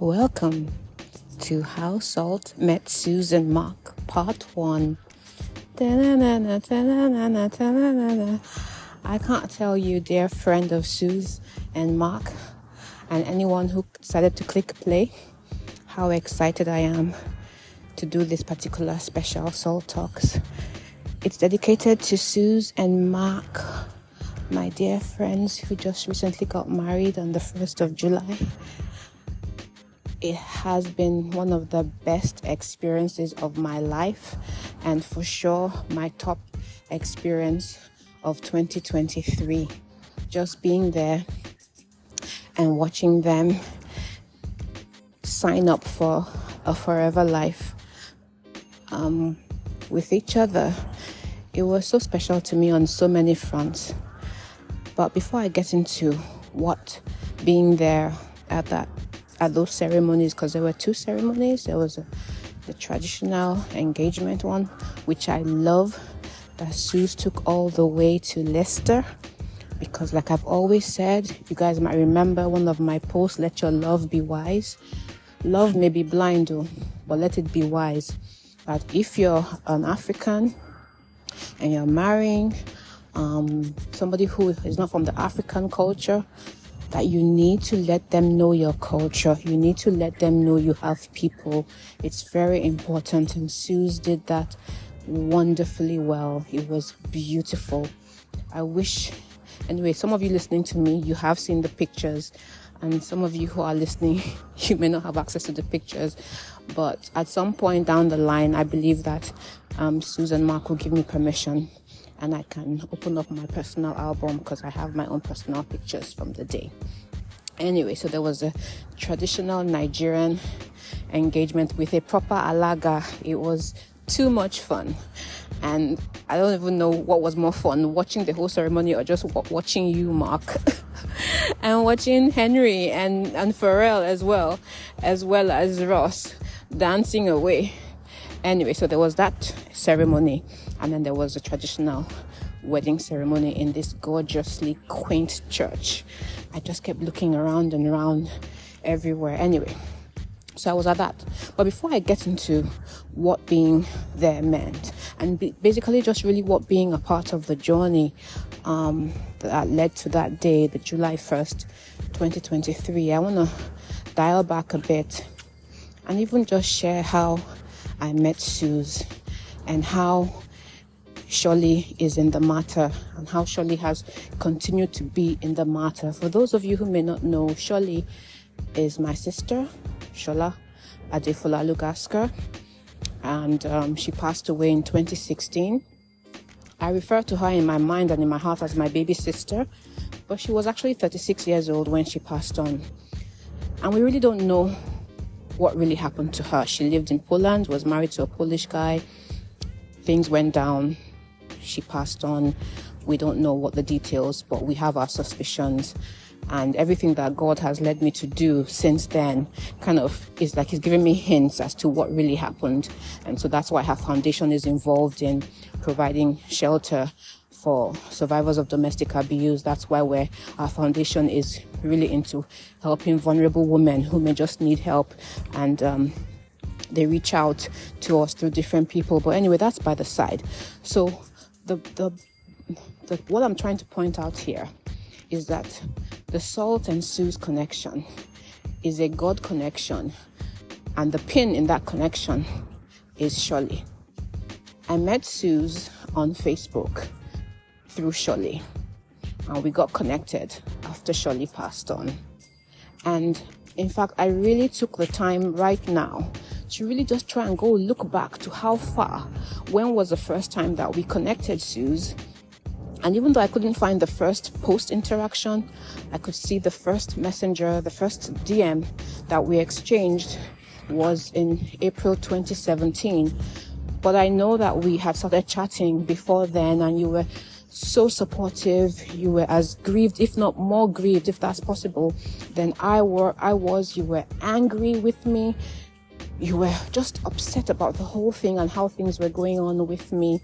Welcome to How Salt Met Suze and Mark, Part 1. I can't tell you, dear friend of Suze and Mark, and anyone who decided to click play, how excited I am to do this particular special Salt Talks. It's dedicated to Suze and Mark, my dear friends who just recently got married on the 1st of July it has been one of the best experiences of my life and for sure my top experience of 2023 just being there and watching them sign up for a forever life um, with each other. It was so special to me on so many fronts. But before i get into what being there at that at those ceremonies because there were two ceremonies. There was a, the traditional engagement one, which I love, that Suze took all the way to Leicester. Because, like I've always said, you guys might remember one of my posts let your love be wise. Love may be blind, though, but let it be wise. That if you're an African and you're marrying um, somebody who is not from the African culture, that you need to let them know your culture. You need to let them know you have people. It's very important. And Suze did that wonderfully well. It was beautiful. I wish, anyway, some of you listening to me, you have seen the pictures. And some of you who are listening, you may not have access to the pictures. But at some point down the line, I believe that um, Suze and Mark will give me permission and I can open up my personal album because I have my own personal pictures from the day. Anyway, so there was a traditional Nigerian engagement with a proper alaga. It was too much fun. And I don't even know what was more fun watching the whole ceremony or just watching you, Mark, and watching Henry and, and Pharrell as well, as well as Ross dancing away. Anyway, so there was that ceremony, and then there was a traditional wedding ceremony in this gorgeously quaint church. I just kept looking around and around everywhere. Anyway, so I was at that. But before I get into what being there meant, and basically just really what being a part of the journey um, that led to that day, the July 1st, 2023, I want to dial back a bit and even just share how I met Suze and how Shirley is in the matter and how Shirley has continued to be in the matter. For those of you who may not know, Shirley is my sister, Shola Adefola Lugasker, and um, she passed away in 2016. I refer to her in my mind and in my heart as my baby sister, but she was actually 36 years old when she passed on. And we really don't know what really happened to her. She lived in Poland, was married to a Polish guy. Things went down. She passed on. We don't know what the details, but we have our suspicions. And everything that God has led me to do since then kind of is like He's giving me hints as to what really happened. And so that's why her foundation is involved in providing shelter for survivors of domestic abuse. That's why we our foundation is really into helping vulnerable women who may just need help and um, they reach out to us through different people. But anyway, that's by the side. So the, the, the what I'm trying to point out here is that the salt and Suze connection is a God connection, and the pin in that connection is Shirley. I met Suze on Facebook through Shirley. And we got connected after Shirley passed on. And in fact, I really took the time right now to really just try and go look back to how far, when was the first time that we connected, Suze. And even though I couldn't find the first post interaction, I could see the first messenger, the first DM that we exchanged was in April 2017. But I know that we had started chatting before then, and you were so supportive. You were as grieved, if not more grieved, if that's possible, than I were. I was. You were angry with me. You were just upset about the whole thing and how things were going on with me.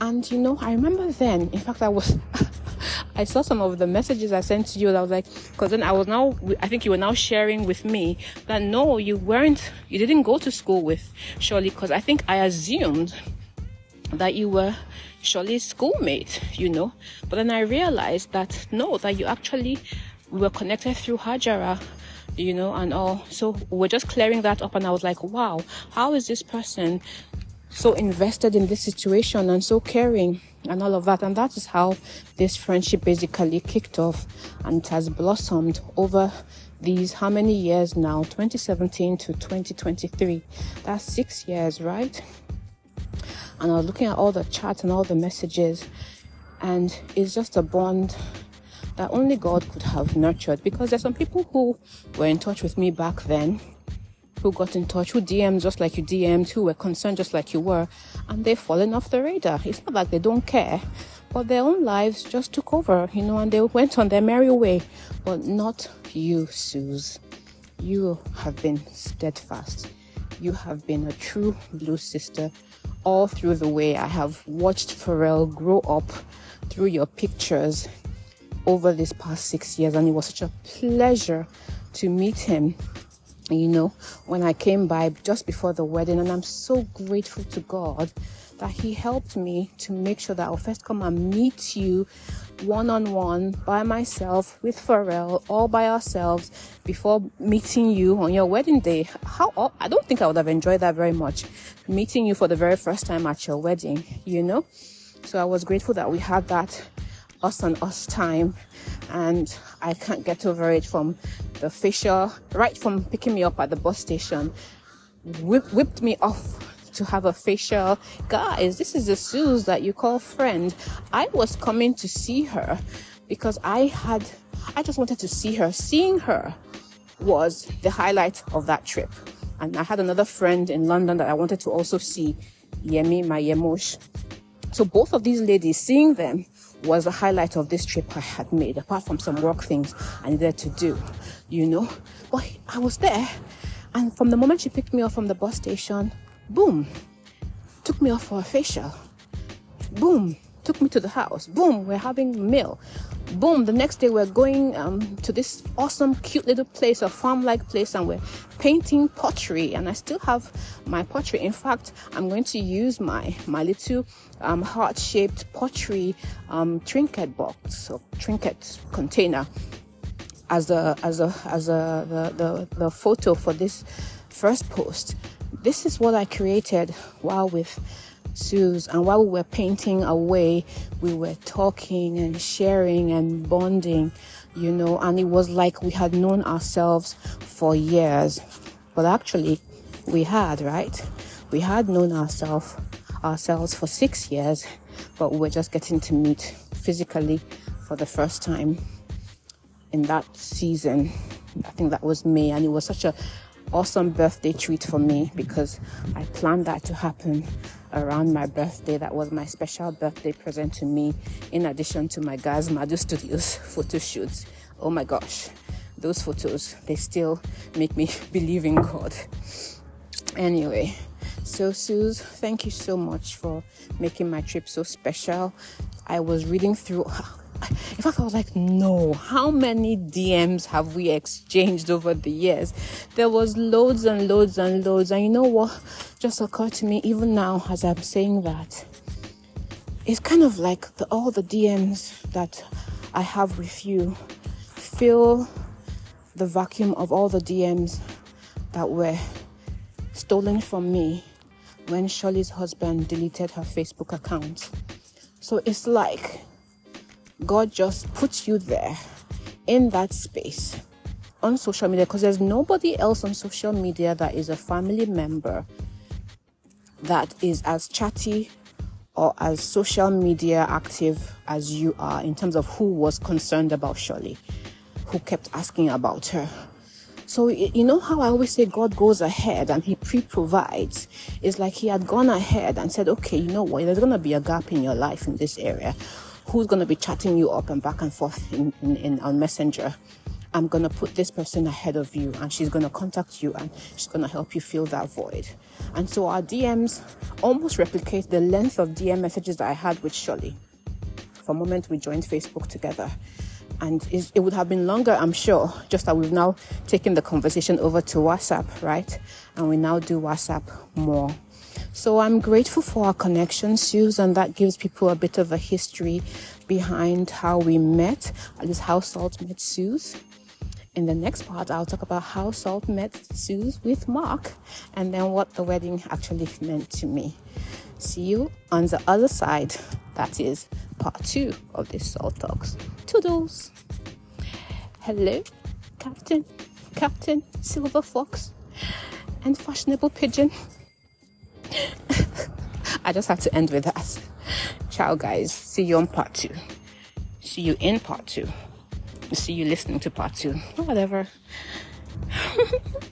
And you know, I remember then. In fact, I was, I saw some of the messages I sent to you. And I was like, because then I was now, I think you were now sharing with me that no, you weren't, you didn't go to school with Shirley, because I think I assumed that you were Shirley's schoolmate, you know. But then I realized that no, that you actually were connected through Hajara you know, and all. So we're just clearing that up, and I was like, wow, how is this person so invested in this situation and so caring and all of that. And that is how this friendship basically kicked off and has blossomed over these how many years now 2017 to 2023 that's six years right and i was looking at all the chats and all the messages and it's just a bond that only god could have nurtured because there's some people who were in touch with me back then who got in touch, who DM'd just like you DM'd, who were concerned just like you were, and they've fallen off the radar. It's not like they don't care, but their own lives just took over, you know, and they went on their merry way. But not you, Suze. You have been steadfast. You have been a true blue sister all through the way. I have watched Pharrell grow up through your pictures over this past six years, and it was such a pleasure to meet him you know, when I came by just before the wedding. And I'm so grateful to God that He helped me to make sure that I'll first come and meet you one on one by myself with Pharrell, all by ourselves before meeting you on your wedding day. How oh, I don't think I would have enjoyed that very much, meeting you for the very first time at your wedding, you know. So I was grateful that we had that us and us time and I can't get over it from the fisher right from picking me up at the bus station, whip, whipped me off to have a facial. Guys, this is the Suze that you call friend. I was coming to see her because I had, I just wanted to see her. Seeing her was the highlight of that trip. And I had another friend in London that I wanted to also see, Yemi, my Yemosh. So both of these ladies, seeing them was the highlight of this trip I had made, apart from some work things I needed to do, you know. But I was there, and from the moment she picked me up from the bus station, boom, took me off for a facial. Boom, took me to the house. Boom, we're having meal. Boom, the next day we're going um, to this awesome, cute little place, a farm-like place, and we're painting pottery. And I still have my pottery. In fact, I'm going to use my my little um, heart-shaped pottery um, trinket box or trinket container as a as a as a the, the the photo for this first post. This is what I created while with Suze. And while we were painting away, we were talking and sharing and bonding, you know, and it was like we had known ourselves for years. But actually, we had, right? We had known ourselves ourselves for six years, but we were just getting to meet physically for the first time in that season. I think that was May, and it was such a awesome birthday treat for me because I planned that to happen around my birthday. That was my special birthday present to me, in addition to my Gaz Madu Studios photo shoots. Oh my gosh, those photos, they still make me believe in God. Anyway, so Suze, thank you so much for making my trip so special. I was reading through in fact, I was like, no, how many DMs have we exchanged over the years? There was loads and loads and loads. And you know what just occurred to me even now as I'm saying that? It's kind of like the, all the DMs that I have with you fill the vacuum of all the DMs that were stolen from me when Shirley's husband deleted her Facebook account. So it's like God just puts you there in that space on social media because there's nobody else on social media that is a family member that is as chatty or as social media active as you are in terms of who was concerned about Shirley, who kept asking about her. So, you know how I always say God goes ahead and He pre provides? It's like He had gone ahead and said, okay, you know what, there's going to be a gap in your life in this area who's going to be chatting you up and back and forth in, in, in on Messenger. I'm going to put this person ahead of you and she's going to contact you and she's going to help you fill that void. And so our DMs almost replicate the length of DM messages that I had with Shirley. for a moment we joined Facebook together. And it would have been longer, I'm sure, just that we've now taken the conversation over to WhatsApp, right? And we now do WhatsApp more. So I'm grateful for our connection, Suze, and that gives people a bit of a history behind how we met, at least how Salt met Suze. In the next part, I'll talk about how Salt met Suze with Mark and then what the wedding actually meant to me. See you on the other side. That is part two of this Salt Talks. Toodles! Hello, Captain, Captain Silver Fox, and Fashionable Pigeon. I just have to end with that. Ciao, guys. See you on part two. See you in part two see you listening to part two. Whatever.